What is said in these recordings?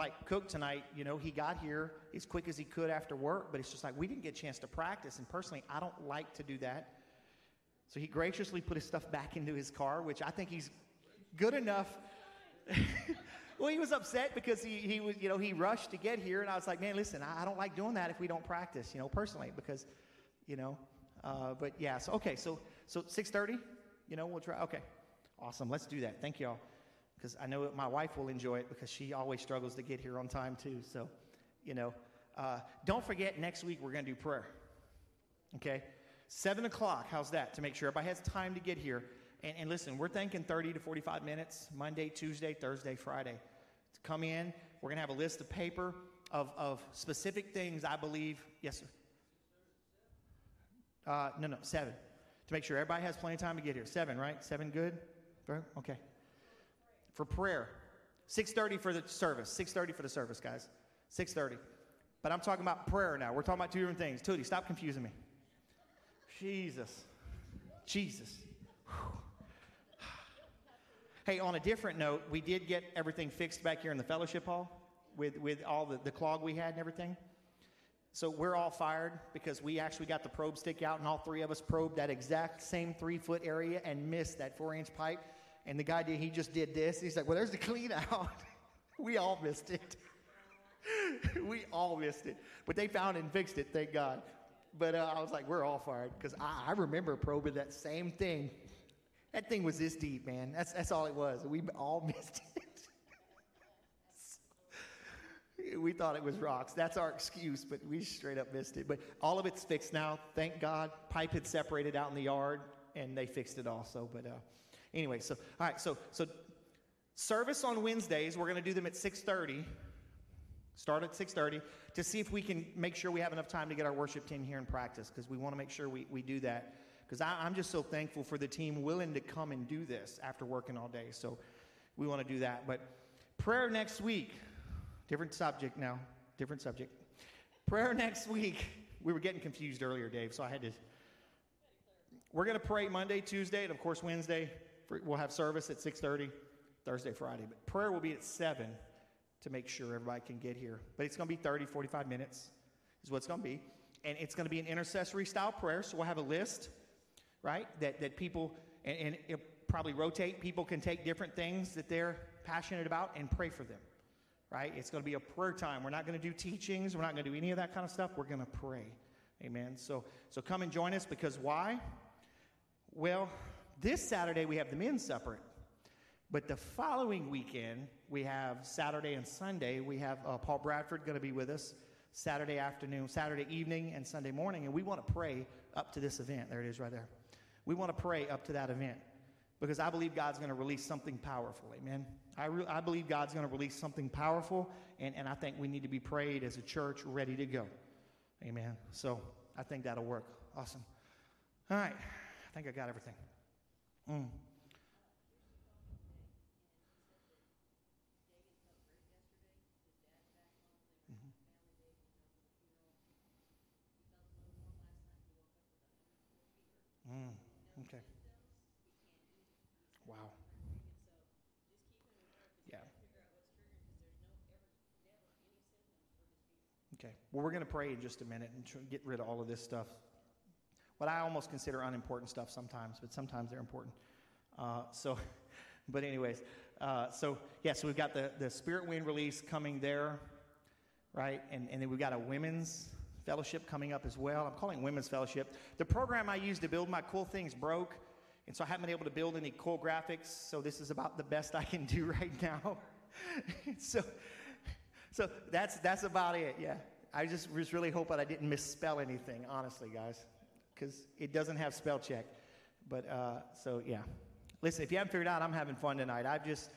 like Cook tonight. You know, he got here as quick as he could after work, but it's just like we didn't get a chance to practice. And personally, I don't like to do that. So he graciously put his stuff back into his car, which I think he's good enough. well, he was upset because he, he was, you know, he rushed to get here. And I was like, man, listen, I, I don't like doing that if we don't practice, you know, personally, because, you know, uh, but yeah, so, okay, so, so 6.30, you know, we'll try, okay, awesome, let's do that. Thank y'all. Because I know my wife will enjoy it because she always struggles to get here on time too. So, you know, uh, don't forget next week we're going to do prayer. Okay? 7 o'clock, how's that? To make sure everybody has time to get here. And, and listen, we're thinking 30 to 45 minutes Monday, Tuesday, Thursday, Friday. To come in, we're going to have a list of paper of, of specific things I believe. Yes, sir. Uh, no, no, seven. To make sure everybody has plenty of time to get here. Seven, right? Seven good? Okay. For prayer. 6.30 for the service. 6.30 for the service, guys. 6.30. But I'm talking about prayer now. We're talking about two different things. Tootie, stop confusing me. Jesus. Jesus. Hey, on a different note, we did get everything fixed back here in the fellowship hall with, with all the, the clog we had and everything. So we're all fired because we actually got the probe stick out, and all three of us probed that exact same three foot area and missed that four inch pipe. And the guy did, he just did this. He's like, Well, there's the clean out. we all missed it. we all missed it. But they found and fixed it, thank God. But uh, I was like, we're all fired because I, I, remember probing that same thing. That thing was this deep, man. That's, that's all it was. We all missed it. we thought it was rocks. That's our excuse, but we straight up missed it. But all of it's fixed now. Thank God. Pipe had separated out in the yard, and they fixed it also. But uh, anyway, so all right, so so service on Wednesdays. We're going to do them at six thirty. Start at 6.30 to see if we can make sure we have enough time to get our worship team here and practice because we want to make sure we, we do that. Because I'm just so thankful for the team willing to come and do this after working all day. So we want to do that. But prayer next week, different subject now, different subject. Prayer next week. We were getting confused earlier, Dave, so I had to. We're going to pray Monday, Tuesday, and of course Wednesday. We'll have service at 6:30, Thursday, Friday. But prayer will be at 7 to make sure everybody can get here. But it's going to be 30, 45 minutes, is what it's going to be. And it's going to be an intercessory style prayer. So we'll have a list, right? That, that people, and, and it probably rotate. People can take different things that they're passionate about and pray for them, right? It's going to be a prayer time. We're not going to do teachings. We're not going to do any of that kind of stuff. We're going to pray. Amen. So, so come and join us because why? Well, this Saturday we have the men's supper but the following weekend, we have Saturday and Sunday. We have uh, Paul Bradford going to be with us Saturday afternoon, Saturday evening, and Sunday morning. And we want to pray up to this event. There it is right there. We want to pray up to that event because I believe God's going to release something powerful. Amen. I, re- I believe God's going to release something powerful, and, and I think we need to be prayed as a church ready to go. Amen. So I think that'll work. Awesome. All right. I think I got everything. Mm. Mm, okay. Wow. Yeah. Okay. Well, we're going to pray in just a minute and get rid of all of this stuff. What I almost consider unimportant stuff sometimes, but sometimes they're important. Uh, so, but anyways, uh, so yeah, so we've got the, the Spirit Wind release coming there, right? And, and then we've got a women's fellowship coming up as well. I'm calling women's fellowship. The program I used to build my cool things broke, and so I haven't been able to build any cool graphics. So this is about the best I can do right now. so, so that's that's about it. Yeah, I just was really hoping I didn't misspell anything, honestly, guys, because it doesn't have spell check. But uh, so yeah, listen. If you haven't figured out, I'm having fun tonight. I've just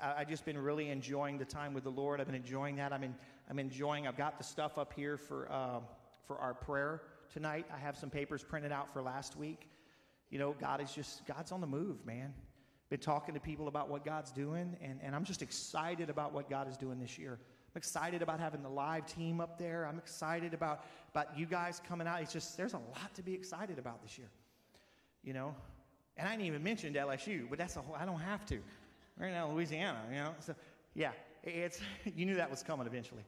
I've just been really enjoying the time with the Lord. I've been enjoying that. I'm, I'm enjoying, I've got the stuff up here for, uh, for our prayer tonight. I have some papers printed out for last week. You know, God is just, God's on the move, man. Been talking to people about what God's doing, and, and I'm just excited about what God is doing this year. I'm excited about having the live team up there. I'm excited about, about you guys coming out. It's just, there's a lot to be excited about this year, you know? And I didn't even mention LSU, but that's a whole, I don't have to right now, Louisiana, you know. So, yeah, it's you knew that was coming eventually.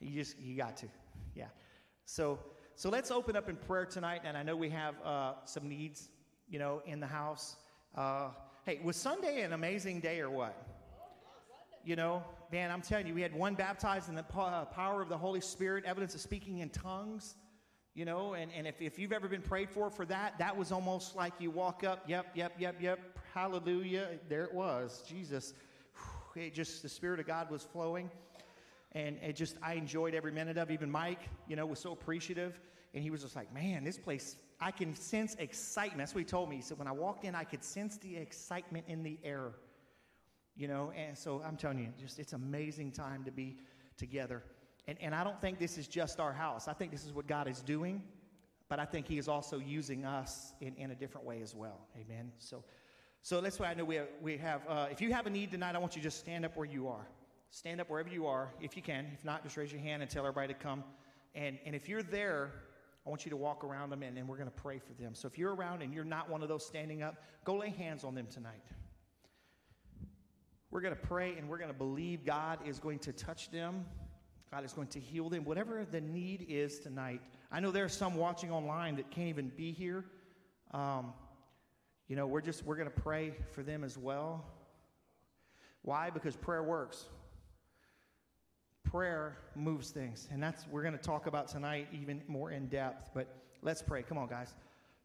You just you got to, yeah. So so let's open up in prayer tonight, and I know we have uh, some needs, you know, in the house. Uh, hey, was Sunday an amazing day or what? You know, man, I'm telling you, we had one baptized in the uh, power of the Holy Spirit, evidence of speaking in tongues. You know, and, and if, if you've ever been prayed for for that, that was almost like you walk up, yep, yep, yep, yep, hallelujah. There it was, Jesus. It just, the Spirit of God was flowing. And it just, I enjoyed every minute of it. Even Mike, you know, was so appreciative. And he was just like, man, this place, I can sense excitement. That's what he told me. He said, when I walked in, I could sense the excitement in the air. You know, and so I'm telling you, just it's amazing time to be together. And, and I don't think this is just our house. I think this is what God is doing, but I think He is also using us in, in a different way as well. Amen. So, so that's why I know we have, we have uh, if you have a need tonight, I want you to just stand up where you are. Stand up wherever you are, if you can. If not, just raise your hand and tell everybody to come. And, and if you're there, I want you to walk around them and, and we're going to pray for them. So if you're around and you're not one of those standing up, go lay hands on them tonight. We're going to pray and we're going to believe God is going to touch them God is going to heal them, whatever the need is tonight. I know there are some watching online that can't even be here. Um, you know, we're just, we're going to pray for them as well. Why? Because prayer works. Prayer moves things. And that's, we're going to talk about tonight even more in depth. But let's pray. Come on, guys.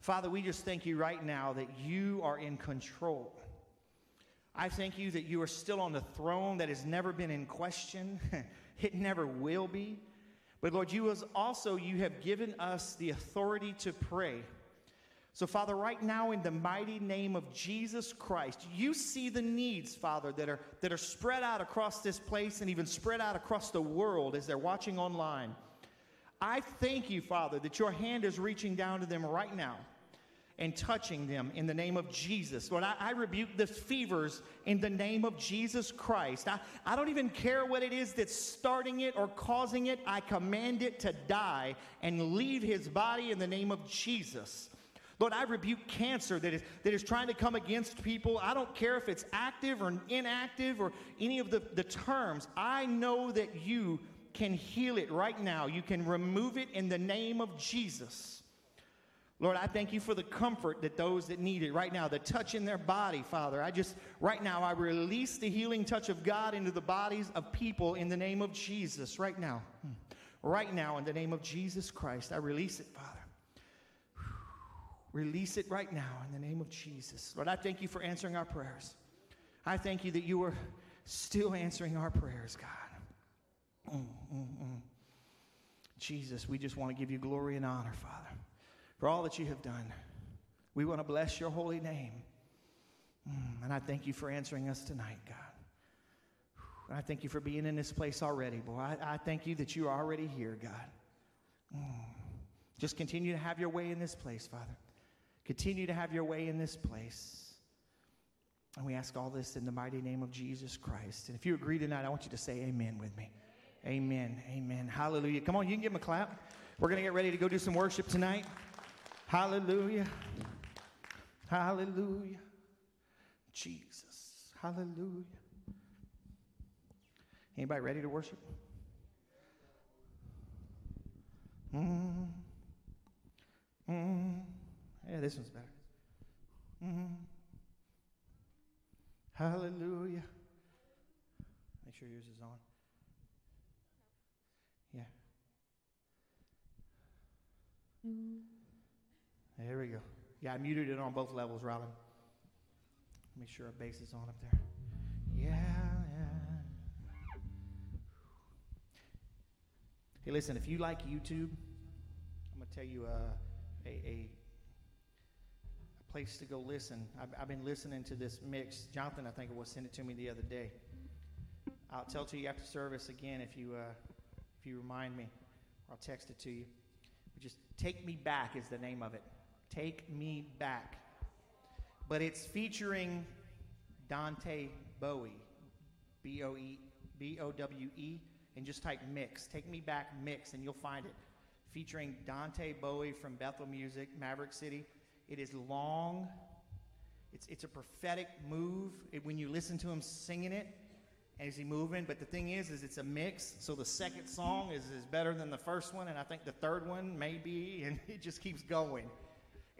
Father, we just thank you right now that you are in control. I thank you that you are still on the throne that has never been in question. It never will be. But Lord, you also you have given us the authority to pray. So, Father, right now, in the mighty name of Jesus Christ, you see the needs, Father, that are, that are spread out across this place and even spread out across the world as they're watching online. I thank you, Father, that your hand is reaching down to them right now and touching them in the name of Jesus. Lord, I, I, rebuke the fevers in the name of Jesus Christ. I, I don't even care what it is that's starting it or causing it. I command it to die and leave his body in the name of Jesus. Lord, I rebuke cancer that is, that is trying to come against people. I don't care if it's active or inactive or any of the, the terms. I know that you can heal it right now. You can remove it in the name of Jesus. Lord, I thank you for the comfort that those that need it right now, the touch in their body, Father. I just, right now, I release the healing touch of God into the bodies of people in the name of Jesus, right now. Hmm. Right now, in the name of Jesus Christ, I release it, Father. Release it right now in the name of Jesus. Lord, I thank you for answering our prayers. I thank you that you are still answering our prayers, God. Mm, mm, mm. Jesus, we just want to give you glory and honor, Father for all that you have done. We want to bless your holy name. Mm, and I thank you for answering us tonight, God. And I thank you for being in this place already, boy. I, I thank you that you are already here, God. Mm. Just continue to have your way in this place, Father. Continue to have your way in this place. And we ask all this in the mighty name of Jesus Christ. And if you agree tonight, I want you to say amen with me. Amen. Amen. Hallelujah. Come on, you can give him a clap. We're going to get ready to go do some worship tonight. Hallelujah. Hallelujah. Jesus. Hallelujah. Anybody ready to worship? Mm. Mm. Yeah, this one's better. Mm. Hallelujah. Make sure yours is on. Yeah. Mm. There we go. Yeah, I muted it on both levels, Robin. Make sure our bass is on up there. Yeah, yeah. Hey, listen, if you like YouTube, I'm going to tell you uh, a, a, a, place to go listen. I've, I've, been listening to this mix. Jonathan, I think it was, sent it to me the other day. I'll tell to you after service again if you, uh, if you remind me, or I'll text it to you. But just Take Me Back is the name of it. Take Me Back. But it's featuring Dante Bowe, B O E B O W E, and just type mix. Take Me Back mix, and you'll find it. Featuring Dante Bowe from Bethel Music, Maverick City. It is long. It's, it's a prophetic move it, when you listen to him singing it. as he moving. But the thing is, is it's a mix. So the second song is, is better than the first one, and I think the third one may be, and it just keeps going.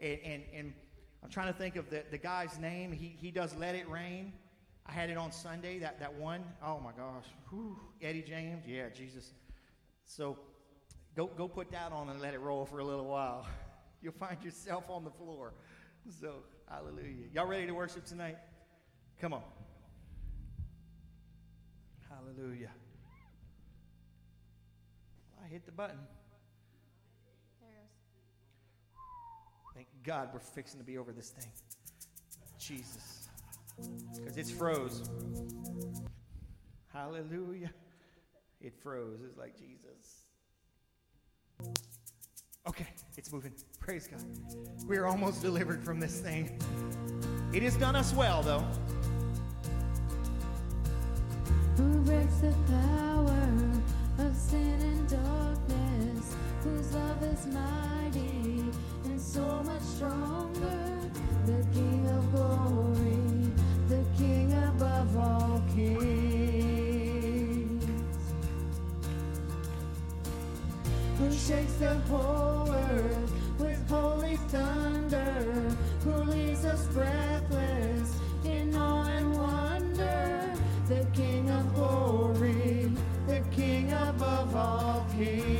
And and, and I'm trying to think of the, the guy's name. He he does Let It Rain. I had it on Sunday. That that one. Oh my gosh. Whew. Eddie James. Yeah, Jesus. So go go put that on and let it roll for a little while. You'll find yourself on the floor. So hallelujah. Y'all ready to worship tonight? Come on. Hallelujah. I hit the button. There it goes. Thank God we're fixing to be over this thing. Jesus. Because it's froze. Hallelujah. It froze. It's like Jesus. Okay, it's moving. Praise God. We are almost delivered from this thing. It has done us well, though. Who breaks the power of sin and darkness? Whose love is mighty shakes the whole earth with holy thunder? Who leaves us breathless in awe and wonder? The King of glory, the King above all kings.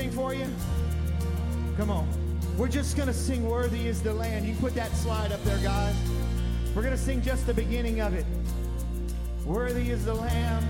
anything for you? Come on. We're just going to sing Worthy is the Lamb. You put that slide up there, guys. We're going to sing just the beginning of it. Worthy is the Lamb.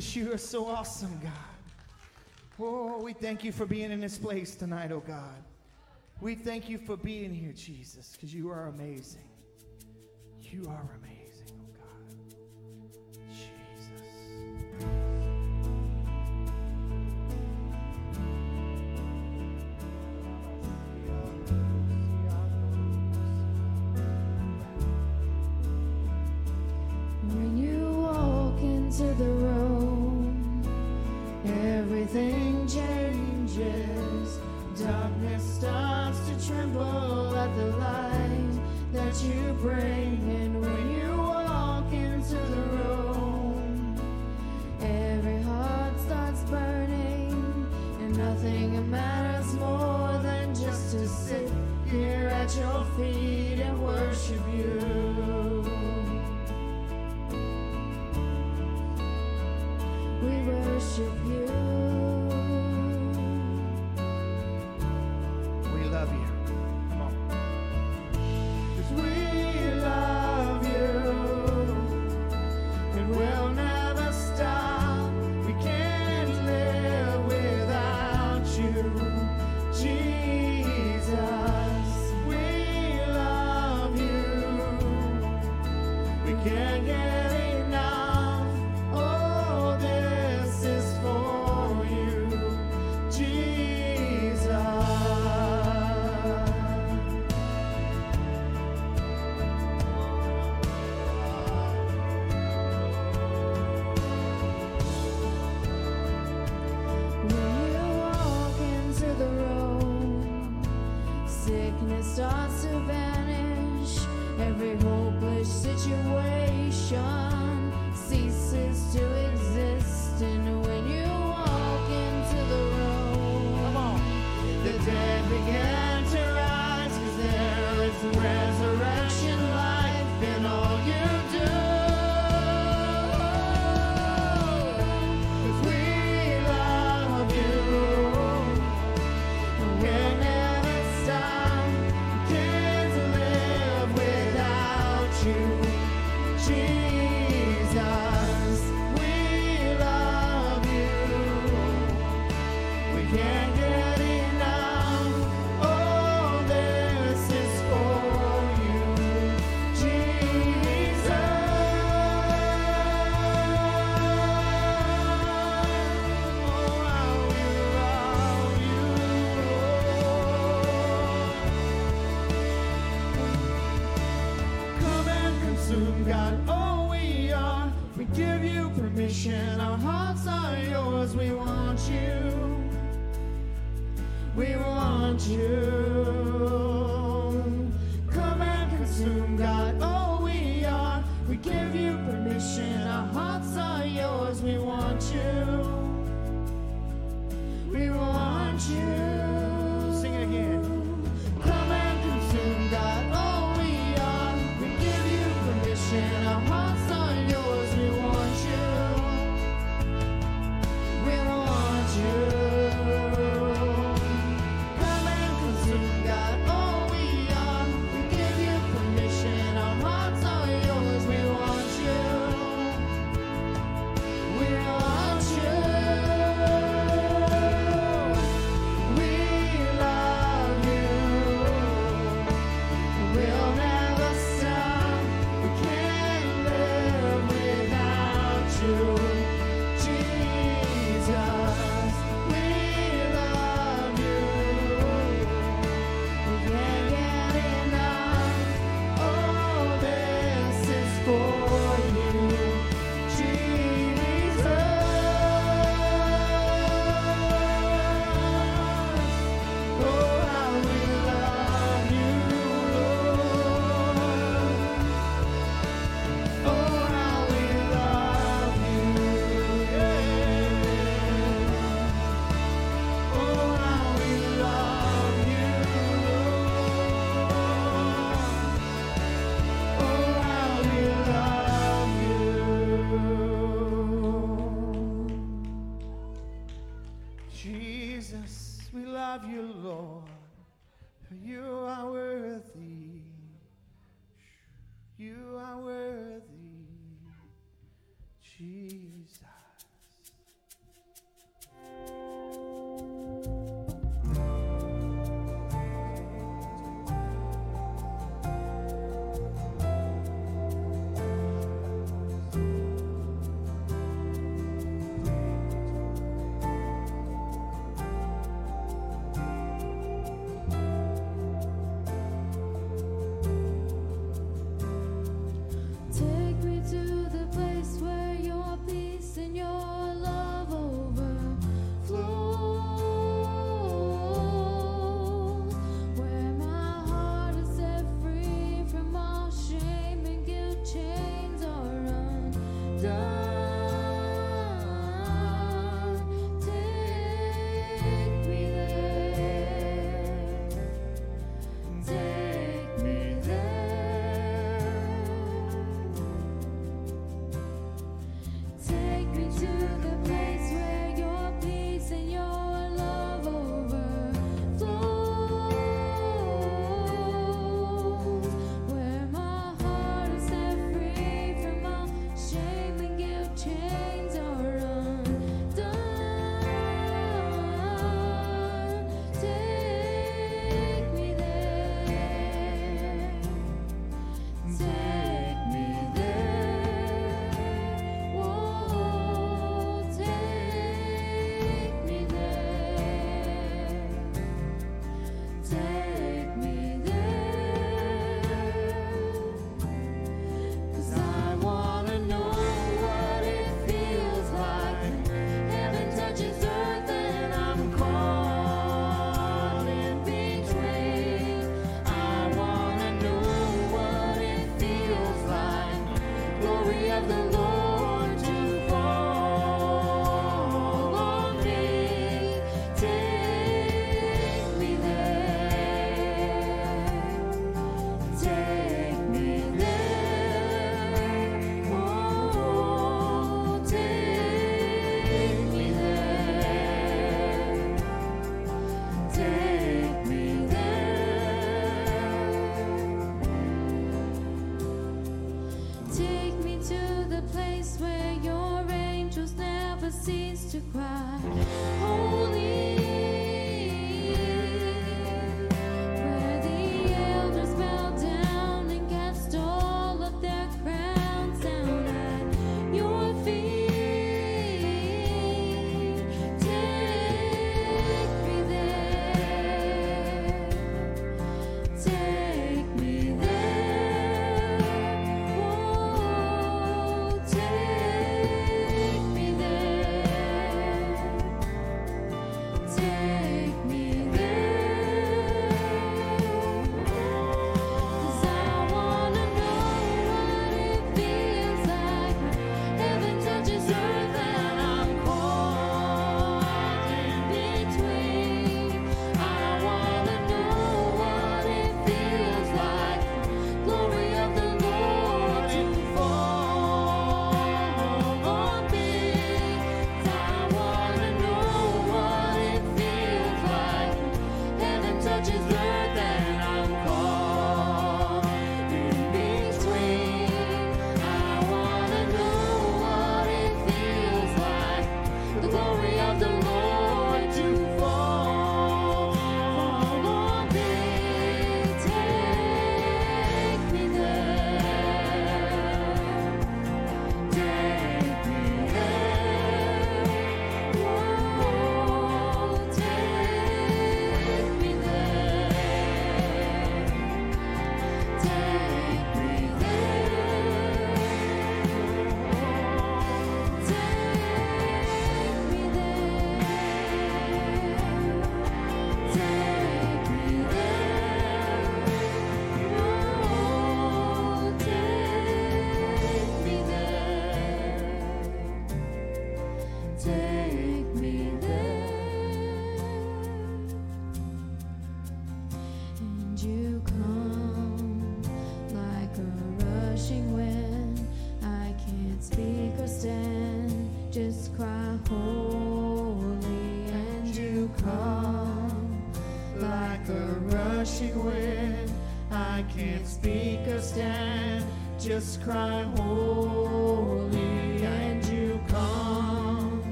Jesus, you are so awesome, God. Oh, we thank you for being in this place tonight, oh God. We thank you for being here, Jesus, because you are amazing. You are amazing. Darkness starts to tremble at the light that you bring. And when you walk into the room, every heart starts burning, and nothing matters more than just to sit here at your feet and worship you. We worship you.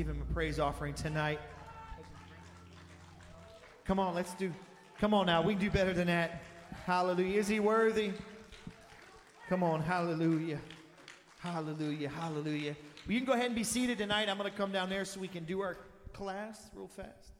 give him a praise offering tonight. Come on, let's do. Come on now, we can do better than that. Hallelujah. Is he worthy? Come on, hallelujah. Hallelujah, hallelujah. Well, you can go ahead and be seated tonight. I'm going to come down there so we can do our class real fast.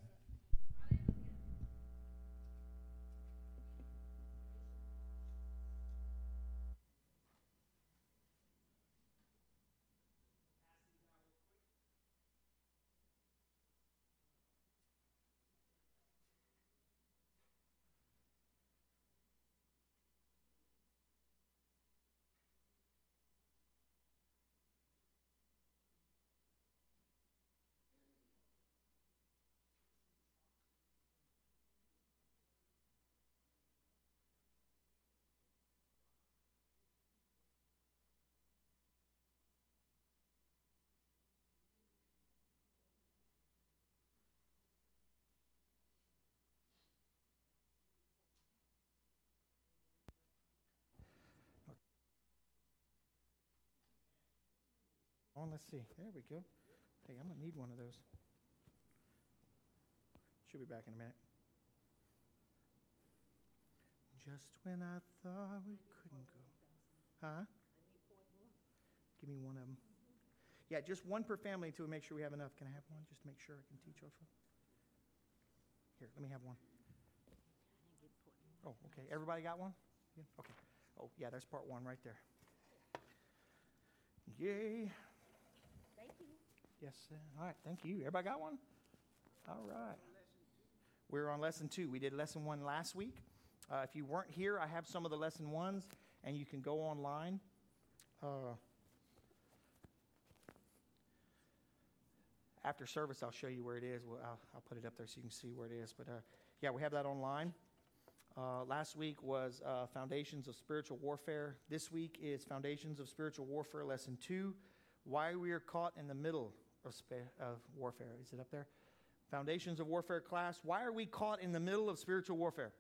On. Let's see. There we go. Hey, I'm going to need one of those. She'll be back in a minute. Just when I thought we couldn't go. Huh? Give me one of them. Yeah, just one per family to make sure we have enough. Can I have one? Just to make sure I can teach also. Here, let me have one. Oh, okay. Everybody got one? Yeah, Okay. Oh, yeah, that's part one right there. Yay. Thank you. Yes. All right, thank you. Everybody got one? All right. We're on lesson two. We did lesson one last week. Uh, if you weren't here, I have some of the lesson ones, and you can go online. Uh, after service, I'll show you where it is. Well, I'll, I'll put it up there so you can see where it is. But uh, yeah, we have that online. Uh, last week was uh, Foundations of Spiritual Warfare. This week is Foundations of Spiritual Warfare, Lesson 2 Why We Are Caught in the Middle of, spa- of Warfare. Is it up there? Foundations of Warfare class. Why are we caught in the middle of spiritual warfare?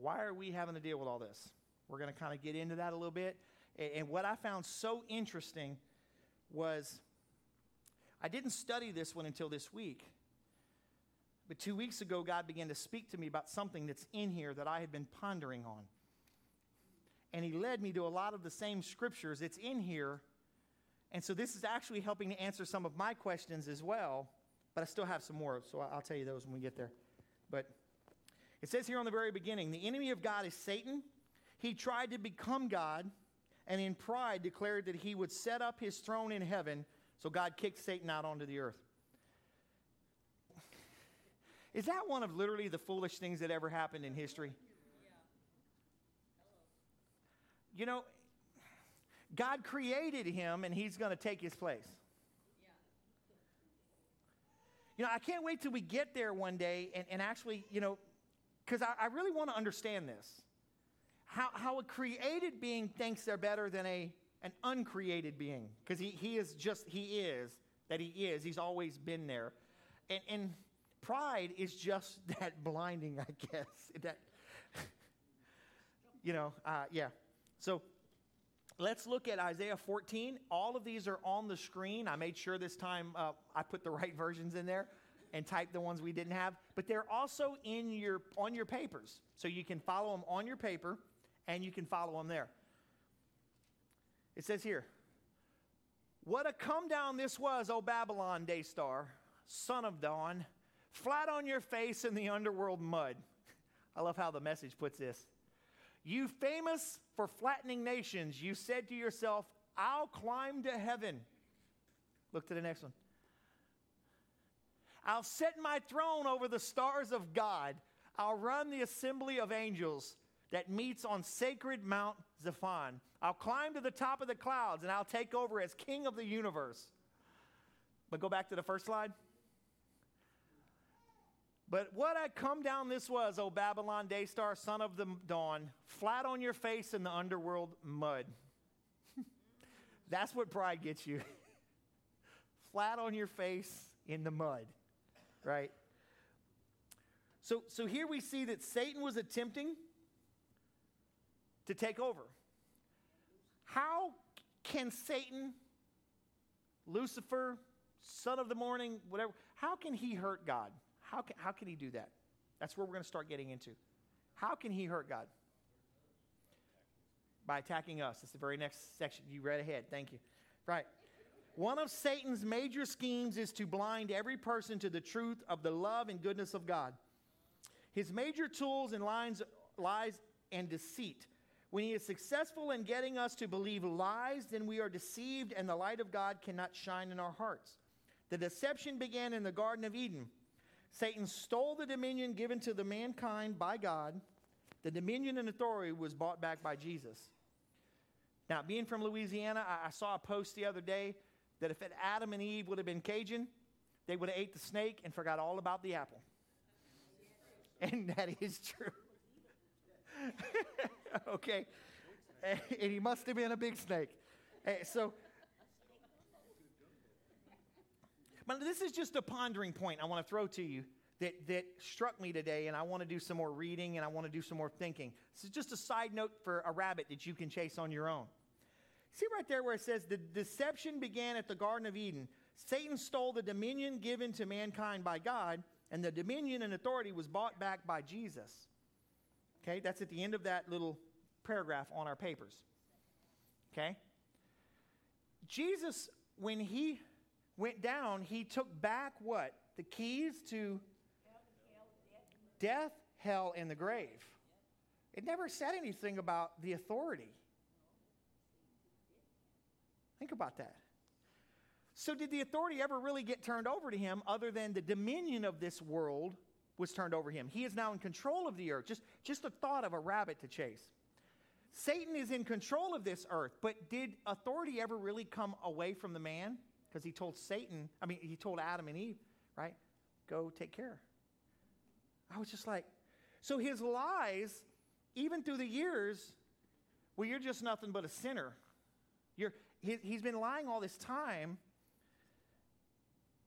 Why are we having to deal with all this? We're going to kind of get into that a little bit. And, and what I found so interesting was I didn't study this one until this week. But two weeks ago, God began to speak to me about something that's in here that I had been pondering on. And He led me to a lot of the same scriptures that's in here. And so this is actually helping to answer some of my questions as well. But I still have some more, so I'll tell you those when we get there. But it says here on the very beginning the enemy of God is Satan. He tried to become God and in pride declared that he would set up his throne in heaven. So God kicked Satan out onto the earth. Is that one of literally the foolish things that ever happened in history? You know, God created him and he's going to take his place. You know, I can't wait till we get there one day and, and actually, you know, because I, I really want to understand this. How, how a created being thinks they're better than a, an uncreated being. Because he, he is just, he is, that he is. He's always been there. And, and pride is just that blinding, I guess. That, you know, uh, yeah. So let's look at Isaiah 14. All of these are on the screen. I made sure this time uh, I put the right versions in there and typed the ones we didn't have. But they're also in your on your papers, so you can follow them on your paper and you can follow them there. It says here, "What a come down this was, O Babylon, day star, son of dawn, flat on your face in the underworld mud." I love how the message puts this. You famous for flattening nations, you said to yourself, I'll climb to heaven. Look to the next one. I'll set my throne over the stars of God. I'll run the assembly of angels that meets on sacred Mount Zaphon. I'll climb to the top of the clouds and I'll take over as king of the universe. But go back to the first slide. But what I come down this was, O Babylon Daystar, son of the dawn, flat on your face in the underworld mud. That's what pride gets you. flat on your face in the mud, right? So, so here we see that Satan was attempting to take over. How can Satan, Lucifer, son of the morning, whatever, how can he hurt God? How can, how can he do that? That's where we're going to start getting into. How can he hurt God? By attacking us. It's the very next section. You read ahead. Thank you. Right. One of Satan's major schemes is to blind every person to the truth of the love and goodness of God. His major tools and lines, lies and deceit. When he is successful in getting us to believe lies, then we are deceived and the light of God cannot shine in our hearts. The deception began in the Garden of Eden. Satan stole the dominion given to the mankind by God. The dominion and authority was bought back by Jesus. Now, being from Louisiana, I, I saw a post the other day that if Adam and Eve would have been Cajun, they would have ate the snake and forgot all about the apple. And that is true. okay. And he must have been a big snake. So, but this is just a pondering point I want to throw to you that, that struck me today, and I want to do some more reading and I want to do some more thinking. This is just a side note for a rabbit that you can chase on your own. See right there where it says the deception began at the Garden of Eden. Satan stole the dominion given to mankind by God, and the dominion and authority was bought back by Jesus. Okay, that's at the end of that little paragraph on our papers. Okay? Jesus, when he went down, he took back what? The keys to death, hell, and the grave. It never said anything about the authority. Think about that. So, did the authority ever really get turned over to him other than the dominion of this world was turned over him? He is now in control of the earth. Just, just the thought of a rabbit to chase. Satan is in control of this earth, but did authority ever really come away from the man? Because he told Satan, I mean, he told Adam and Eve, right? Go take care. I was just like, so his lies, even through the years, well, you're just nothing but a sinner. You're, he, he's been lying all this time.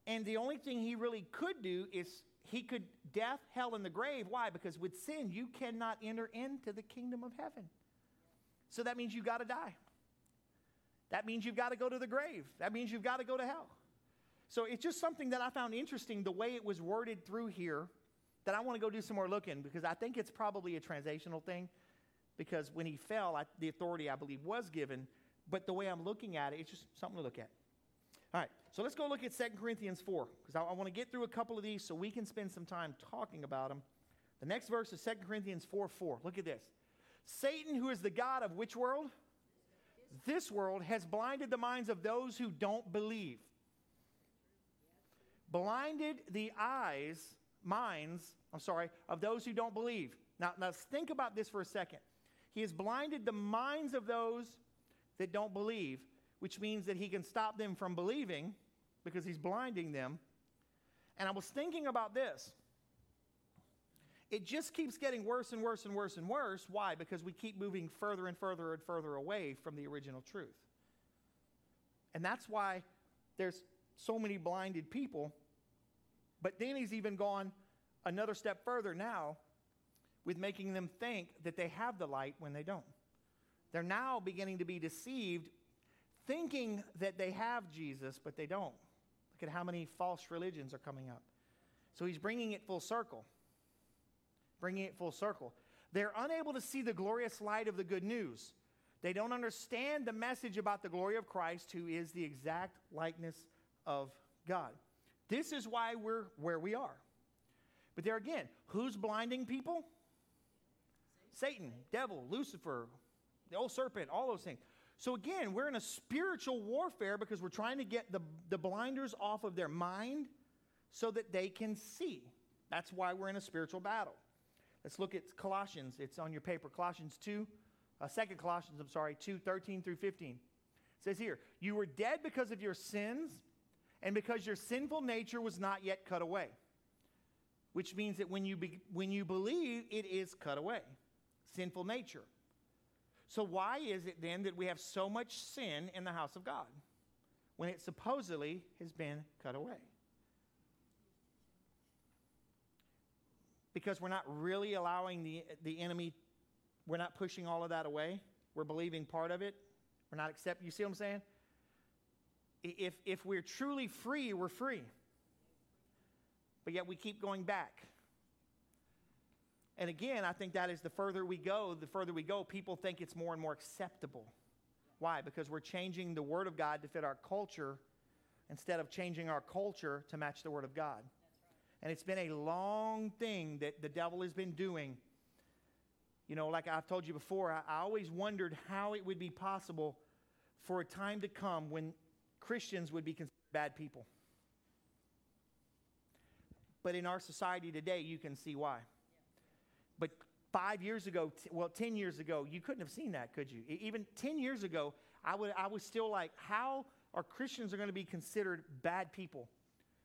And the only thing he really could do is he could death, hell, and the grave. Why? Because with sin, you cannot enter into the kingdom of heaven. So that means you got to die. That means you've got to go to the grave. That means you've got to go to hell. So it's just something that I found interesting the way it was worded through here that I want to go do some more looking because I think it's probably a translational thing. Because when he fell, I, the authority, I believe, was given. But the way I'm looking at it, it's just something to look at. All right, so let's go look at 2 Corinthians 4 because I, I want to get through a couple of these so we can spend some time talking about them. The next verse is 2 Corinthians 4 4. Look at this. Satan, who is the God of which world? This world has blinded the minds of those who don't believe. Blinded the eyes, minds, I'm sorry, of those who don't believe. Now, now think about this for a second. He has blinded the minds of those that don't believe, which means that he can stop them from believing because he's blinding them. And I was thinking about this it just keeps getting worse and worse and worse and worse. Why? Because we keep moving further and further and further away from the original truth. And that's why there's so many blinded people. But he's even gone another step further now with making them think that they have the light when they don't. They're now beginning to be deceived, thinking that they have Jesus, but they don't. Look at how many false religions are coming up. So he's bringing it full circle bringing it full circle. They're unable to see the glorious light of the good news. They don't understand the message about the glory of Christ, who is the exact likeness of God. This is why we're where we are. But there again, who's blinding people? Satan, devil, Lucifer, the old serpent, all those things. So again, we're in a spiritual warfare because we're trying to get the, the blinders off of their mind so that they can see. That's why we're in a spiritual battle. Let's look at Colossians. It's on your paper. Colossians 2, uh, 2 Colossians, I'm sorry, 2, 13 through 15. It says here, You were dead because of your sins and because your sinful nature was not yet cut away. Which means that when you, be, when you believe, it is cut away. Sinful nature. So, why is it then that we have so much sin in the house of God when it supposedly has been cut away? Because we're not really allowing the, the enemy, we're not pushing all of that away. We're believing part of it. We're not accepting. You see what I'm saying? If, if we're truly free, we're free. But yet we keep going back. And again, I think that is the further we go, the further we go, people think it's more and more acceptable. Why? Because we're changing the Word of God to fit our culture instead of changing our culture to match the Word of God. And it's been a long thing that the devil has been doing. You know, like I've told you before, I, I always wondered how it would be possible for a time to come when Christians would be considered bad people. But in our society today, you can see why. But five years ago, t- well, 10 years ago, you couldn't have seen that, could you? Even 10 years ago, I, would, I was still like, how are Christians are going to be considered bad people?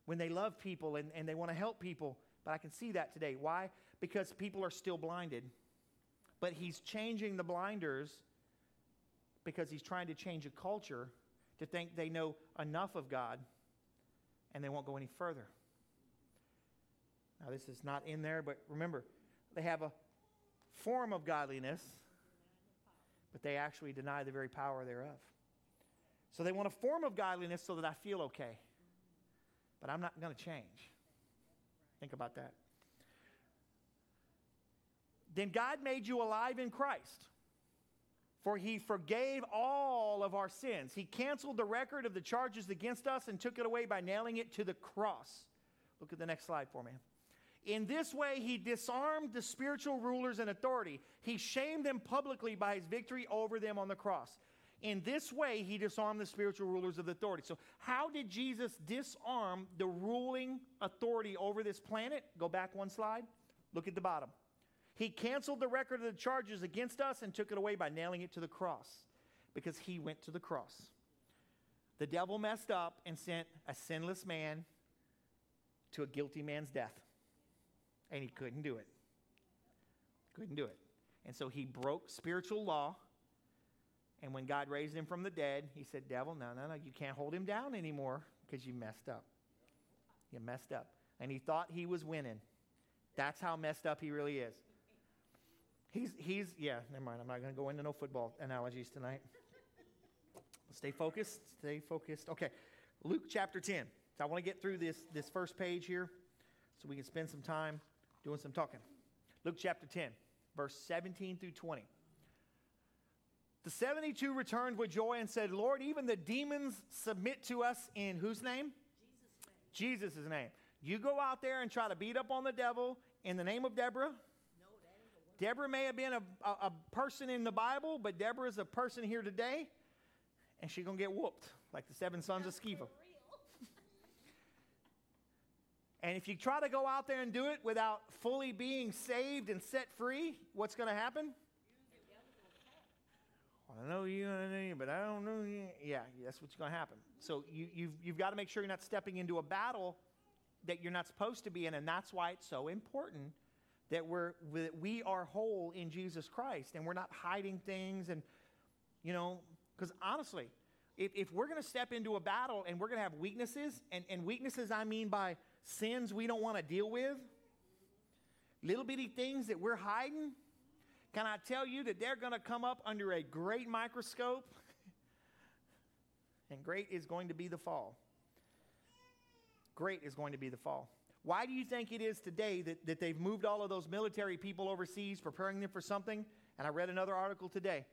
When they love people and, and they want to help people. But I can see that today. Why? Because people are still blinded. But he's changing the blinders because he's trying to change a culture to think they know enough of God and they won't go any further. Now, this is not in there, but remember, they have a form of godliness, but they actually deny the very power thereof. So they want a form of godliness so that I feel okay. But I'm not going to change. Think about that. Then God made you alive in Christ. For he forgave all of our sins. He canceled the record of the charges against us and took it away by nailing it to the cross. Look at the next slide for me. In this way, he disarmed the spiritual rulers and authority. He shamed them publicly by his victory over them on the cross. In this way, he disarmed the spiritual rulers of the authority. So, how did Jesus disarm the ruling authority over this planet? Go back one slide. Look at the bottom. He canceled the record of the charges against us and took it away by nailing it to the cross because he went to the cross. The devil messed up and sent a sinless man to a guilty man's death. And he couldn't do it. Couldn't do it. And so he broke spiritual law. And when God raised him from the dead, he said, Devil, no, no, no, you can't hold him down anymore because you messed up. You messed up. And he thought he was winning. That's how messed up he really is. He's, he's, yeah, never mind. I'm not going to go into no football analogies tonight. Stay focused. Stay focused. Okay, Luke chapter 10. So I want to get through this, this first page here so we can spend some time doing some talking. Luke chapter 10, verse 17 through 20. The 72 returned with joy and said, Lord, even the demons submit to us in whose name? Jesus' name. Jesus' name. You go out there and try to beat up on the devil in the name of Deborah Deborah may have been a, a, a person in the Bible, but Deborah is a person here today, and she's going to get whooped like the seven sons of Sceva. and if you try to go out there and do it without fully being saved and set free, what's going to happen? I know you, but I don't know you. Yeah, that's what's going to happen. So you, you've, you've got to make sure you're not stepping into a battle that you're not supposed to be in, and that's why it's so important that we're that we are whole in Jesus Christ and we're not hiding things and you know because honestly if, if we're going to step into a battle and we're going to have weaknesses and, and weaknesses I mean by sins we don't want to deal with little bitty things that we're hiding can I tell you that they're going to come up under a great microscope and great is going to be the fall great is going to be the fall why do you think it is today that, that they've moved all of those military people overseas, preparing them for something? And I read another article today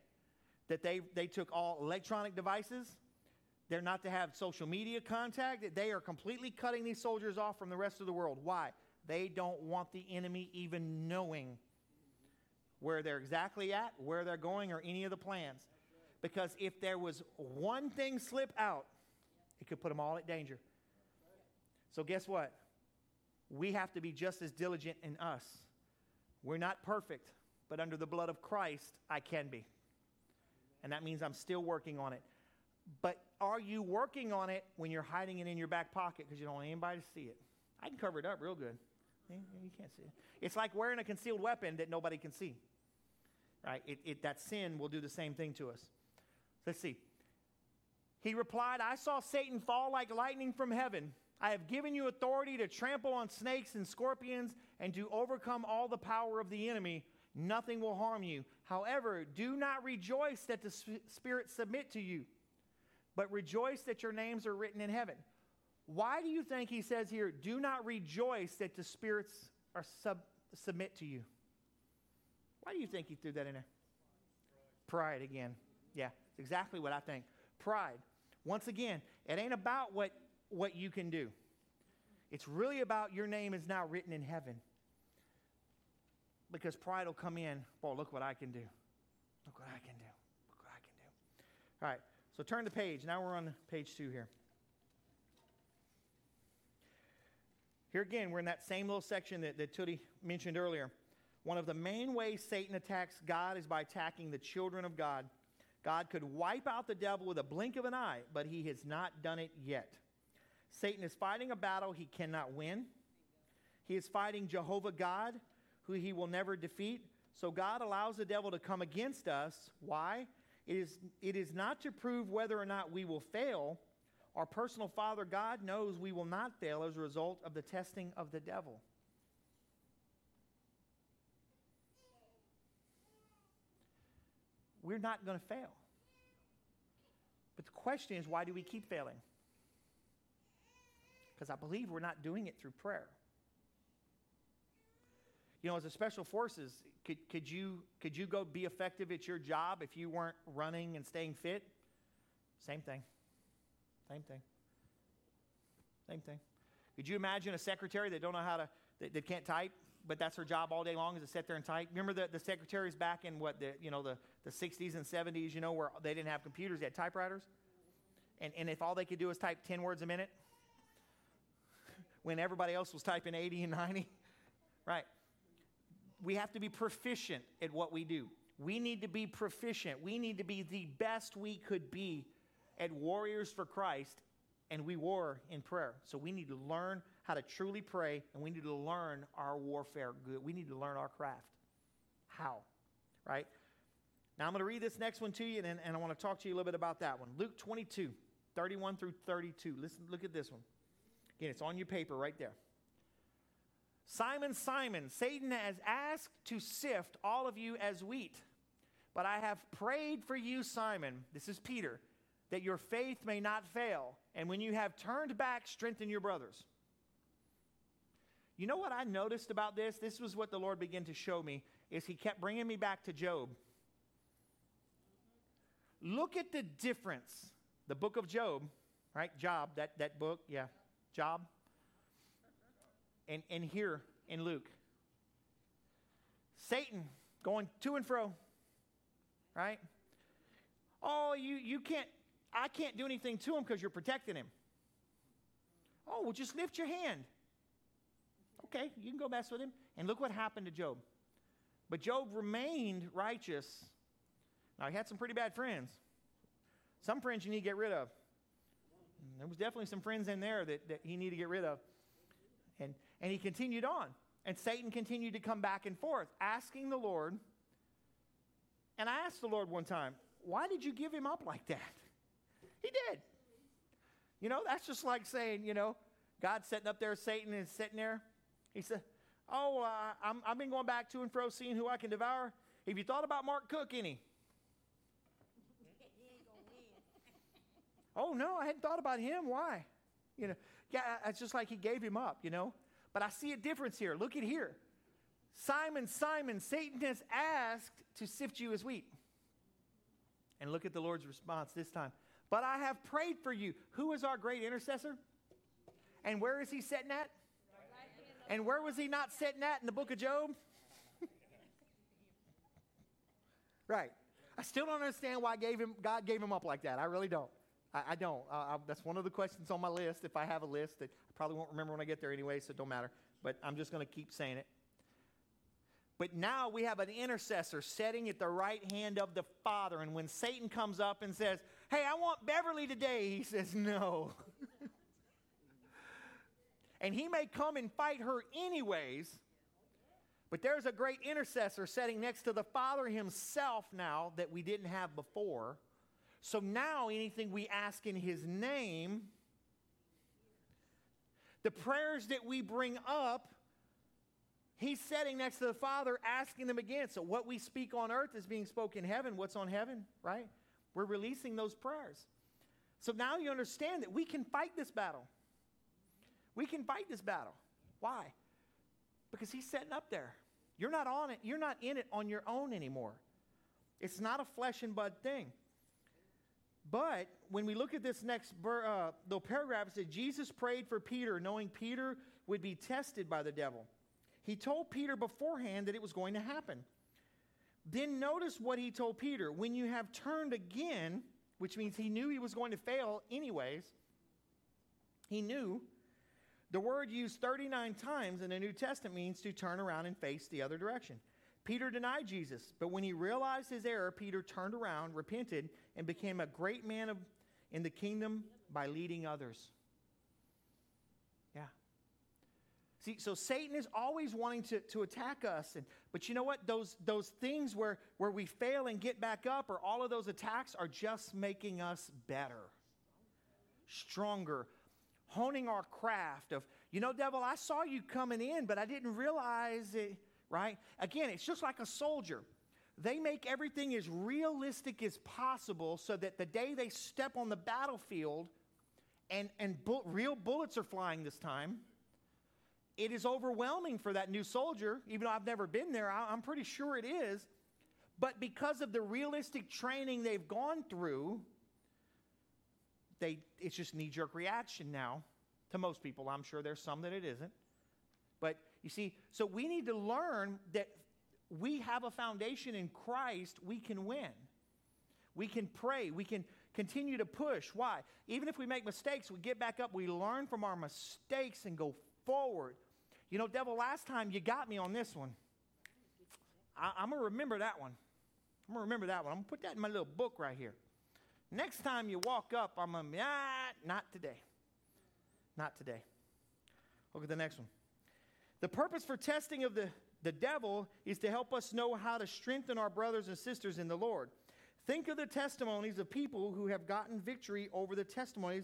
that they, they took all electronic devices. They're not to have social media contact. That they are completely cutting these soldiers off from the rest of the world. Why? They don't want the enemy even knowing where they're exactly at, where they're going, or any of the plans. Because if there was one thing slip out, it could put them all at danger. So, guess what? we have to be just as diligent in us. We're not perfect, but under the blood of Christ, I can be. And that means I'm still working on it. But are you working on it when you're hiding it in your back pocket because you don't want anybody to see it? I can cover it up real good. You can't see it. It's like wearing a concealed weapon that nobody can see. Right? It, it, that sin will do the same thing to us. Let's see. He replied, I saw Satan fall like lightning from heaven. I have given you authority to trample on snakes and scorpions and to overcome all the power of the enemy. Nothing will harm you. However, do not rejoice that the spirits submit to you, but rejoice that your names are written in heaven. Why do you think he says here, do not rejoice that the spirits are sub- submit to you? Why do you think he threw that in there? Pride again. Yeah, exactly what I think. Pride. Once again, it ain't about what what you can do. It's really about your name is now written in heaven. Because pride will come in, boy, look what I can do. Look what I can do. Look what I can do. All right, so turn the page. Now we're on page two here. Here again, we're in that same little section that, that Tootie mentioned earlier. One of the main ways Satan attacks God is by attacking the children of God. God could wipe out the devil with a blink of an eye, but he has not done it yet. Satan is fighting a battle he cannot win. He is fighting Jehovah God, who he will never defeat. So God allows the devil to come against us. Why? It is, it is not to prove whether or not we will fail. Our personal Father God knows we will not fail as a result of the testing of the devil. We're not going to fail But the question is, why do we keep failing? Because I believe we're not doing it through prayer. You know, as a special forces, could, could, you, could you go be effective at your job if you weren't running and staying fit? Same thing. Same thing. Same thing. Could you imagine a secretary that don't know how to, that, that can't type, but that's her job all day long is to sit there and type? Remember the, the secretaries back in what, the, you know, the, the 60s and 70s, you know, where they didn't have computers, they had typewriters? And, and if all they could do was type 10 words a minute, when everybody else was typing 80 and 90, right? We have to be proficient at what we do. We need to be proficient. We need to be the best we could be at warriors for Christ, and we war in prayer. So we need to learn how to truly pray, and we need to learn our warfare good. We need to learn our craft. How? Right? Now I'm going to read this next one to you, and, and I want to talk to you a little bit about that one. Luke 22, 31 through 32. Listen, look at this one. Again, it's on your paper right there. Simon, Simon, Satan has asked to sift all of you as wheat. But I have prayed for you, Simon, this is Peter, that your faith may not fail. And when you have turned back, strengthen your brothers. You know what I noticed about this? This was what the Lord began to show me is he kept bringing me back to Job. Look at the difference. The book of Job, right? Job, that, that book, yeah. Job. And, and here in Luke. Satan going to and fro, right? Oh, you, you can't, I can't do anything to him because you're protecting him. Oh, well, just lift your hand. Okay, you can go mess with him. And look what happened to Job. But Job remained righteous. Now, he had some pretty bad friends. Some friends you need to get rid of. There was definitely some friends in there that, that he needed to get rid of. And, and he continued on. And Satan continued to come back and forth, asking the Lord. And I asked the Lord one time, why did you give him up like that? He did. You know, that's just like saying, you know, God sitting up there, Satan is sitting there. He said, Oh, uh, i have been going back to and fro seeing who I can devour. Have you thought about Mark Cook any? oh, no, I hadn't thought about him. Why? You know, yeah, it's just like he gave him up, you know. But I see a difference here. Look at here. Simon, Simon, Satan has asked to sift you as wheat. And look at the Lord's response this time. But I have prayed for you. Who is our great intercessor? And where is he sitting at? And where was he not sitting at in the book of Job? right. I still don't understand why gave him, God gave him up like that. I really don't. I, I don't. I, that's one of the questions on my list. If I have a list that I probably won't remember when I get there anyway, so it don't matter. But I'm just going to keep saying it. But now we have an intercessor sitting at the right hand of the Father. And when Satan comes up and says, Hey, I want Beverly today, he says, No. and he may come and fight her anyways. But there's a great intercessor sitting next to the Father himself now that we didn't have before. So now anything we ask in his name, the prayers that we bring up, he's sitting next to the Father asking them again. So what we speak on earth is being spoken in heaven. What's on heaven, right? We're releasing those prayers. So now you understand that we can fight this battle. We can fight this battle. Why? Because he's setting up there. You're not on it. You're not in it on your own anymore. It's not a flesh and blood thing. But when we look at this next uh, little paragraph, it says Jesus prayed for Peter, knowing Peter would be tested by the devil. He told Peter beforehand that it was going to happen. Then notice what he told Peter. When you have turned again, which means he knew he was going to fail anyways, he knew. The word used 39 times in the New Testament means to turn around and face the other direction. Peter denied Jesus, but when he realized his error, Peter turned around, repented, and became a great man of, in the kingdom by leading others. Yeah. See, so Satan is always wanting to, to attack us. And, but you know what? Those, those things where, where we fail and get back up, or all of those attacks, are just making us better, stronger, honing our craft of, you know, devil, I saw you coming in, but I didn't realize it right? Again, it's just like a soldier. they make everything as realistic as possible so that the day they step on the battlefield and, and bu- real bullets are flying this time, it is overwhelming for that new soldier. Even though I've never been there, I, I'm pretty sure it is. But because of the realistic training they've gone through, they, it's just knee jerk reaction now to most people. I'm sure there's some that it isn't. But you see, so we need to learn that we have a foundation in Christ, we can win. We can pray. We can continue to push. Why? Even if we make mistakes, we get back up, we learn from our mistakes and go forward. You know, devil, last time you got me on this one. I, am going to remember that one. I'm going to remember that one. I'm going to put that in my little book right here. Next time you walk up, I'm going to, ah, not today. Not today. Look at the next one. The purpose for testing of the, the devil is to help us know how to strengthen our brothers and sisters in the Lord. Think of the testimonies of people who have gotten victory over the testimonies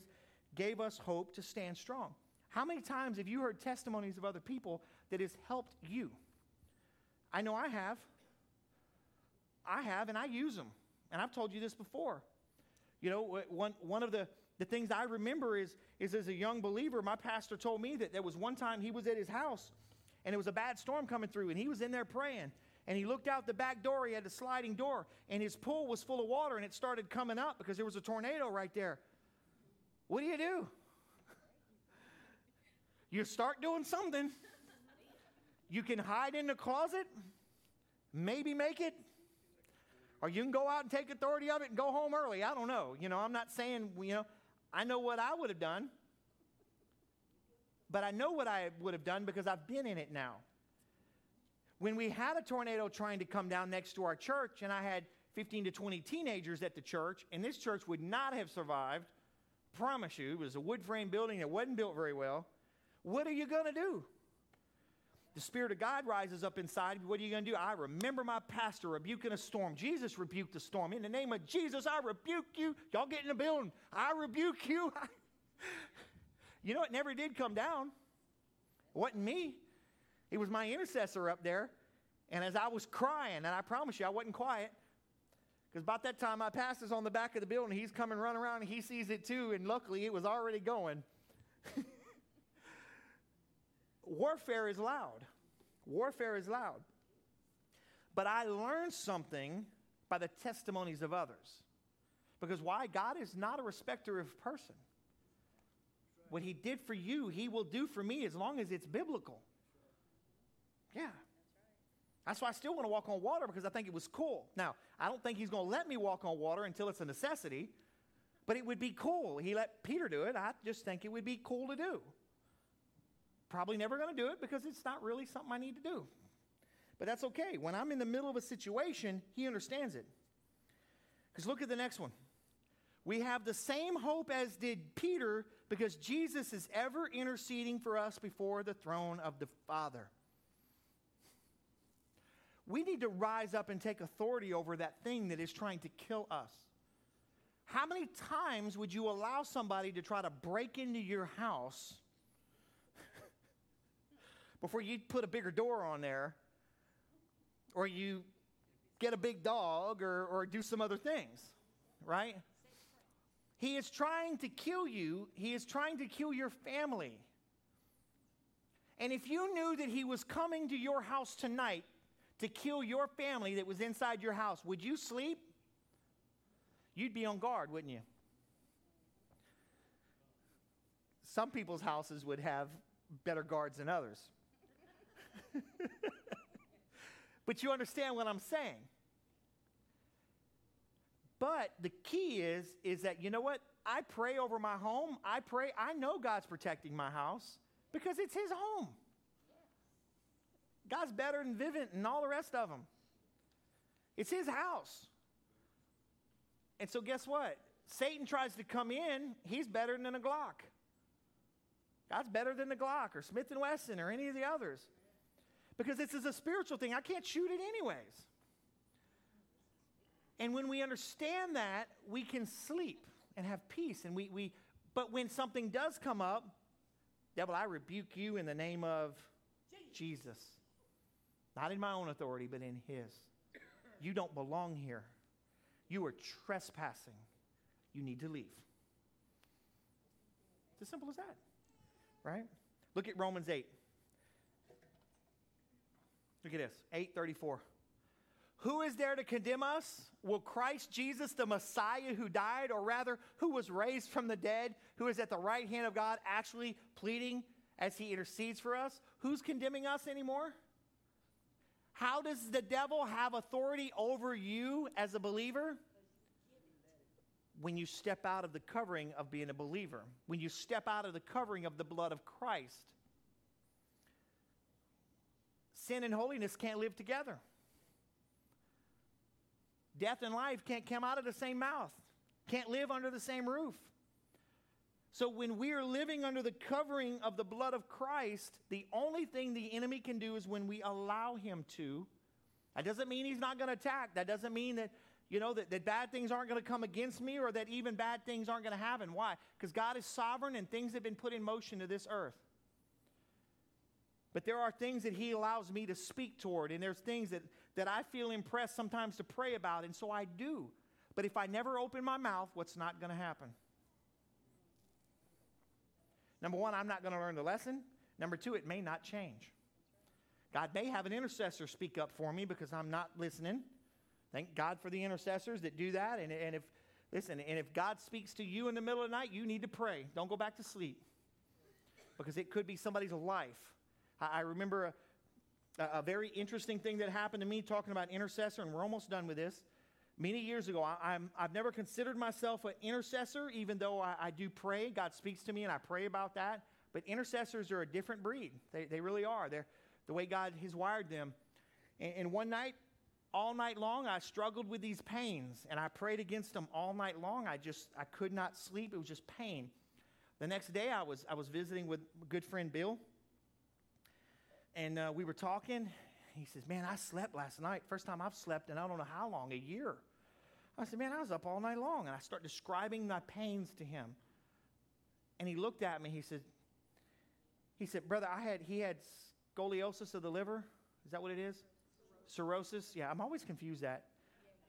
gave us hope to stand strong. How many times have you heard testimonies of other people that has helped you? I know I have. I have, and I use them. And I've told you this before. You know, one, one of the, the things I remember is, is as a young believer, my pastor told me that there was one time he was at his house and it was a bad storm coming through, and he was in there praying. And he looked out the back door, he had a sliding door, and his pool was full of water, and it started coming up because there was a tornado right there. What do you do? You start doing something. You can hide in the closet, maybe make it, or you can go out and take authority of it and go home early. I don't know. You know, I'm not saying, you know, I know what I would have done, but I know what I would have done because I've been in it now. When we had a tornado trying to come down next to our church, and I had 15 to 20 teenagers at the church, and this church would not have survived, promise you, it was a wood frame building that wasn't built very well. What are you going to do? The Spirit of God rises up inside of you. What are you going to do? I remember my pastor rebuking a storm. Jesus rebuked the storm. In the name of Jesus, I rebuke you. Y'all get in the building. I rebuke you. you know, it never did come down. It wasn't me. It was my intercessor up there. And as I was crying, and I promise you, I wasn't quiet, because about that time my pastor's on the back of the building. He's coming running around, and he sees it too. And luckily, it was already going. Warfare is loud. Warfare is loud. But I learned something by the testimonies of others. Because why? God is not a respecter of person. What he did for you, he will do for me as long as it's biblical. Yeah. That's why I still want to walk on water because I think it was cool. Now, I don't think he's going to let me walk on water until it's a necessity, but it would be cool. He let Peter do it. I just think it would be cool to do. Probably never going to do it because it's not really something I need to do. But that's okay. When I'm in the middle of a situation, he understands it. Because look at the next one. We have the same hope as did Peter because Jesus is ever interceding for us before the throne of the Father. We need to rise up and take authority over that thing that is trying to kill us. How many times would you allow somebody to try to break into your house before you put a bigger door on there or you get a big dog or, or do some other things, right? He is trying to kill you, he is trying to kill your family. And if you knew that he was coming to your house tonight to kill your family that was inside your house, would you sleep? You'd be on guard, wouldn't you? Some people's houses would have better guards than others. but you understand what I'm saying. But the key is is that you know what? I pray over my home. I pray I know God's protecting my house because it's his home. God's better than Vivint and all the rest of them. It's his house. And so guess what? Satan tries to come in, he's better than a Glock. God's better than the Glock or Smith and Wesson or any of the others. Because this is a spiritual thing. I can't shoot it anyways. And when we understand that, we can sleep and have peace. And we, we but when something does come up, devil, I rebuke you in the name of Jesus. Not in my own authority, but in his. You don't belong here. You are trespassing. You need to leave. It's as simple as that, right? Look at Romans 8. Look at this 834. Who is there to condemn us? Will Christ Jesus, the Messiah who died, or rather, who was raised from the dead, who is at the right hand of God, actually pleading as he intercedes for us? Who's condemning us anymore? How does the devil have authority over you as a believer? When you step out of the covering of being a believer, when you step out of the covering of the blood of Christ. Sin and holiness can't live together. Death and life can't come out of the same mouth, can't live under the same roof. So when we are living under the covering of the blood of Christ, the only thing the enemy can do is when we allow him to. That doesn't mean he's not going to attack. That doesn't mean that, you know, that, that bad things aren't going to come against me or that even bad things aren't going to happen. Why? Because God is sovereign and things have been put in motion to this earth. But there are things that he allows me to speak toward, and there's things that, that I feel impressed sometimes to pray about, and so I do. But if I never open my mouth, what's not going to happen? Number one, I'm not going to learn the lesson. Number two, it may not change. God may have an intercessor speak up for me because I'm not listening. Thank God for the intercessors that do that. And, and if, listen, and if God speaks to you in the middle of the night, you need to pray. Don't go back to sleep because it could be somebody's life. I, remember a, a very interesting thing that happened to me talking about intercessor, and we're almost done with this many years ago. I, I've never considered myself an intercessor, even though I, I, do pray. God speaks to me, and I pray about that. But intercessors are a different breed. They, they really are. They're the way God has wired them. And, and one night, all night long, I struggled with these pains, and I prayed against them all night long. I just I could not sleep. It was just pain. The next day, I was I was visiting with good friend Bill, and uh, we were talking, he says, Man, I slept last night. First time I've slept in I don't know how long, a year. I said, Man, I was up all night long. And I start describing my pains to him. And he looked at me. He said, he said, Brother, I had, he had scoliosis of the liver. Is that what it is? Cirrhosis. Cirrhosis. Yeah, I'm always confused that.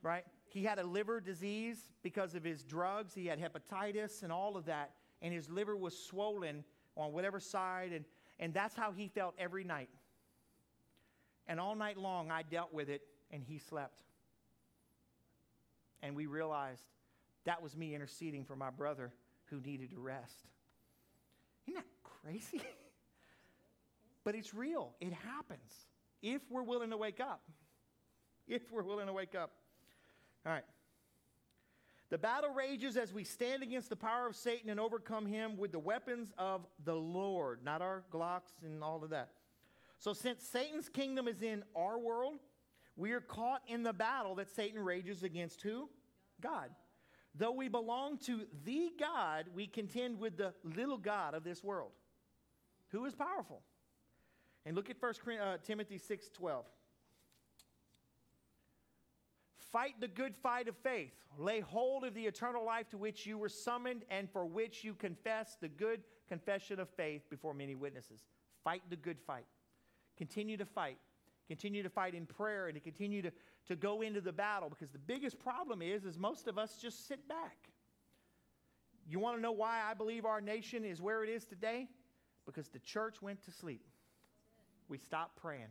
Right? He had a liver disease because of his drugs. He had hepatitis and all of that. And his liver was swollen on whatever side. And, and that's how he felt every night. And all night long, I dealt with it, and he slept. And we realized that was me interceding for my brother who needed to rest. Isn't that crazy? but it's real, it happens if we're willing to wake up. If we're willing to wake up. All right. The battle rages as we stand against the power of Satan and overcome him with the weapons of the Lord, not our Glocks and all of that. So, since Satan's kingdom is in our world, we are caught in the battle that Satan rages against who? God. Though we belong to the God, we contend with the little God of this world, who is powerful. And look at 1 uh, Timothy 6 12. Fight the good fight of faith. Lay hold of the eternal life to which you were summoned and for which you confess the good confession of faith before many witnesses. Fight the good fight. Continue to fight. Continue to fight in prayer and to continue to, to go into the battle because the biggest problem is, is most of us just sit back. You want to know why I believe our nation is where it is today? Because the church went to sleep. We stopped praying.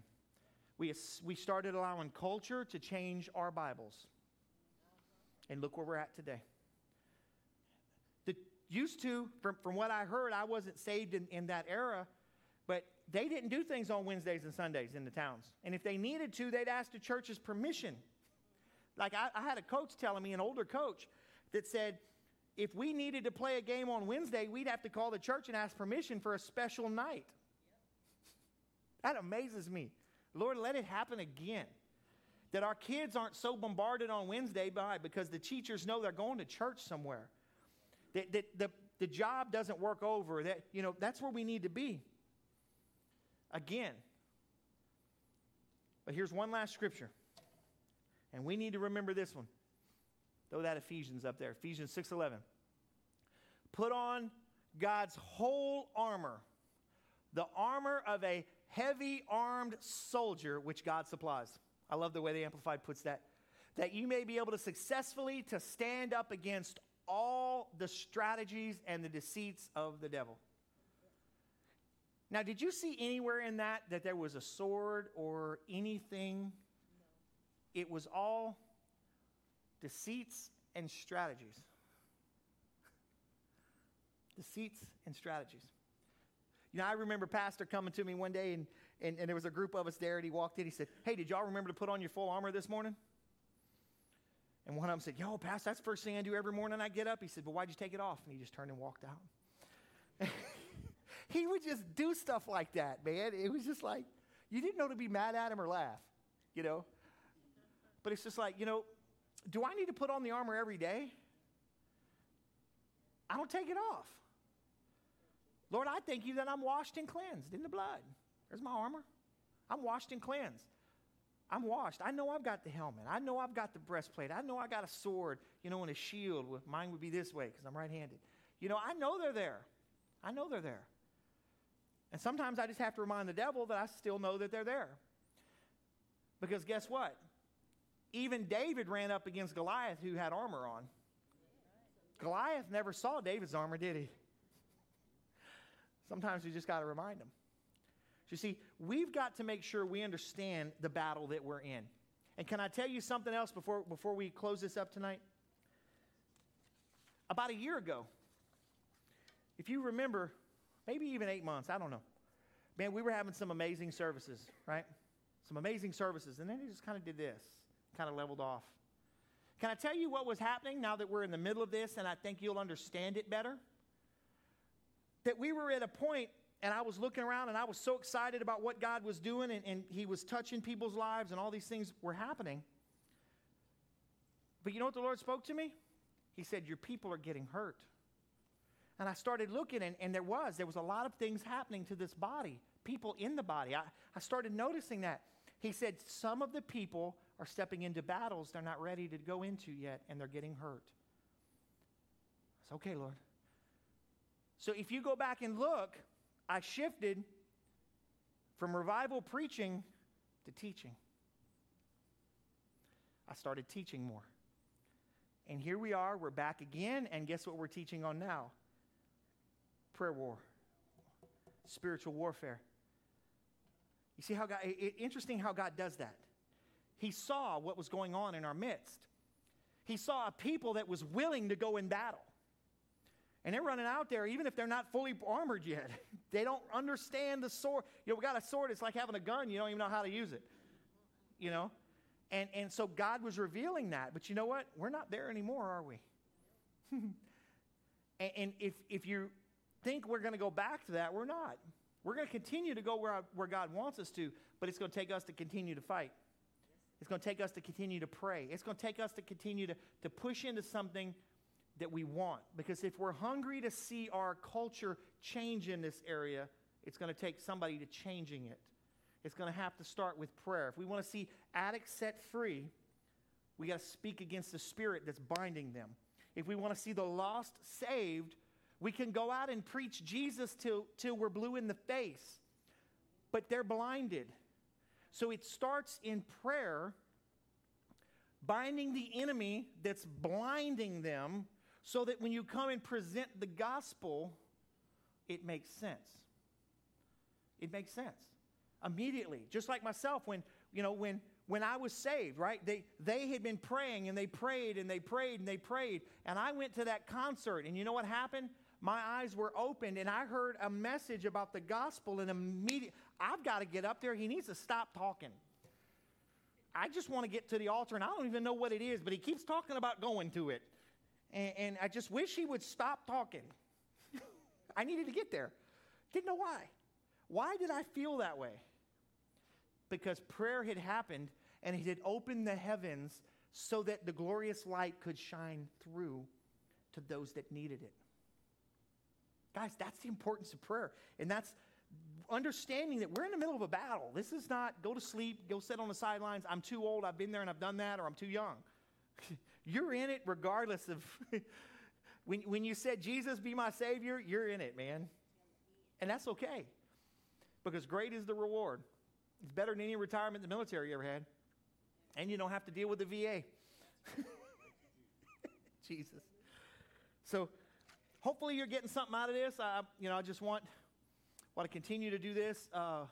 We, we started allowing culture to change our Bibles. And look where we're at today. The, used to, from, from what I heard, I wasn't saved in, in that era, they didn't do things on Wednesdays and Sundays in the towns. And if they needed to, they'd ask the church's permission. Like I, I, had a coach telling me, an older coach, that said, if we needed to play a game on Wednesday, we'd have to call the church and ask permission for a special night. That amazes me. Lord, let it happen again. That our kids aren't so bombarded on Wednesday by because the teachers know they're going to church somewhere. That, that the, the job doesn't work over. That, you know, that's where we need to be again. But here's one last scripture. And we need to remember this one. Throw that Ephesians up there. Ephesians 6:11. Put on God's whole armor, the armor of a heavy armed soldier which God supplies. I love the way the Amplified puts that. that you may be able to successfully to stand up against all the strategies and the deceits of the devil. Now, did you see anywhere in that that there was a sword or anything? It was all deceits and strategies. Deceits and strategies. You know, I remember Pastor coming to me one day, and, and, and there was a group of us there, and he walked in. He said, Hey, did y'all remember to put on your full armor this morning? And one of them said, Yo, Pastor, that's the first thing I do every morning I get up. He said, But why'd you take it off? And he just turned and walked out. he would just do stuff like that, man. It was just like, you didn't know to be mad at him or laugh, you know? But it's just like, you know, do I need to put on the armor every day? I don't take it off. Lord, I thank you that I'm washed and cleansed in the blood. There's my armor. I'm washed and cleansed. I'm washed. I know I've got the helmet. I know I've got the breastplate. I know I got a sword, you know, and a shield. Mine would be this way because I'm right handed. You know, I know they're there. I know they're there. And sometimes I just have to remind the devil that I still know that they're there. Because guess what? Even David ran up against Goliath who had armor on. Goliath never saw David's armor, did he? Sometimes we just got to remind them. You see, we've got to make sure we understand the battle that we're in. And can I tell you something else before, before we close this up tonight? About a year ago, if you remember, maybe even eight months, I don't know. Man, we were having some amazing services, right? Some amazing services. And then he just kind of did this, kind of leveled off. Can I tell you what was happening now that we're in the middle of this and I think you'll understand it better? That we were at a point and I was looking around and I was so excited about what God was doing and, and He was touching people's lives and all these things were happening. But you know what the Lord spoke to me? He said, Your people are getting hurt. And I started looking, and, and there was. There was a lot of things happening to this body, people in the body. I, I started noticing that. He said, Some of the people are stepping into battles they're not ready to go into yet, and they're getting hurt. It's okay, Lord. So if you go back and look, I shifted from revival preaching to teaching. I started teaching more. And here we are, we're back again, and guess what we're teaching on now? Prayer war, spiritual warfare. You see how God, it, interesting how God does that. He saw what was going on in our midst. He saw a people that was willing to go in battle. And they're running out there, even if they're not fully armored yet. they don't understand the sword. You know, we got a sword, it's like having a gun, you don't even know how to use it. You know? And, and so God was revealing that. But you know what? We're not there anymore, are we? and, and if, if you think we're going to go back to that, we're not. We're going to continue to go where, where God wants us to, but it's going to take us to continue to fight. It's going to take us to continue to pray. It's going to take us to continue to, to push into something that we want. Because if we're hungry to see our culture change in this area, it's going to take somebody to changing it. It's going to have to start with prayer. If we want to see addicts set free, we got to speak against the spirit that's binding them. If we want to see the lost saved, we can go out and preach Jesus till, till we're blue in the face, but they're blinded. So it starts in prayer, binding the enemy that's blinding them so that when you come and present the gospel, it makes sense. It makes sense immediately. Just like myself, when you know when when I was saved, right? They they had been praying and they prayed and they prayed and they prayed, and I went to that concert, and you know what happened? My eyes were opened, and I heard a message about the gospel, and immediately I've got to get up there. He needs to stop talking. I just want to get to the altar, and I don't even know what it is, but he keeps talking about going to it. And, and I just wish he would stop talking. I needed to get there. Didn't know why. Why did I feel that way? Because prayer had happened and it had opened the heavens so that the glorious light could shine through to those that needed it. Guys, that's the importance of prayer. And that's understanding that we're in the middle of a battle. This is not go to sleep, go sit on the sidelines. I'm too old, I've been there and I've done that, or I'm too young. You're in it regardless of. when, when you said, Jesus, be my Savior, you're in it, man. And that's okay because great is the reward. It's better than any retirement the military ever had. And you don't have to deal with the VA. Jesus. So hopefully you're getting something out of this. I, you know, I just want, want to continue to do this. Uh,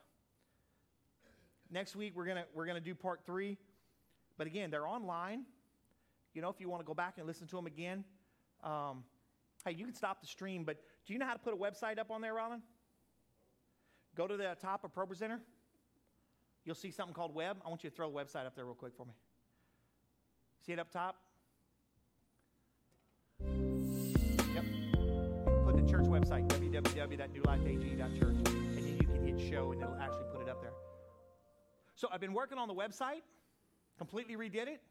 next week we're gonna we're gonna do part three, but again, they're online. You know, if you want to go back and listen to them again, um, hey, you can stop the stream. But do you know how to put a website up on there, Rollin? Go to the top of ProPresenter. You'll see something called web. I want you to throw the website up there real quick for me. See it up top? Website, www.newlifeag.church, and then you can hit show and it'll actually put it up there. So I've been working on the website, completely redid it.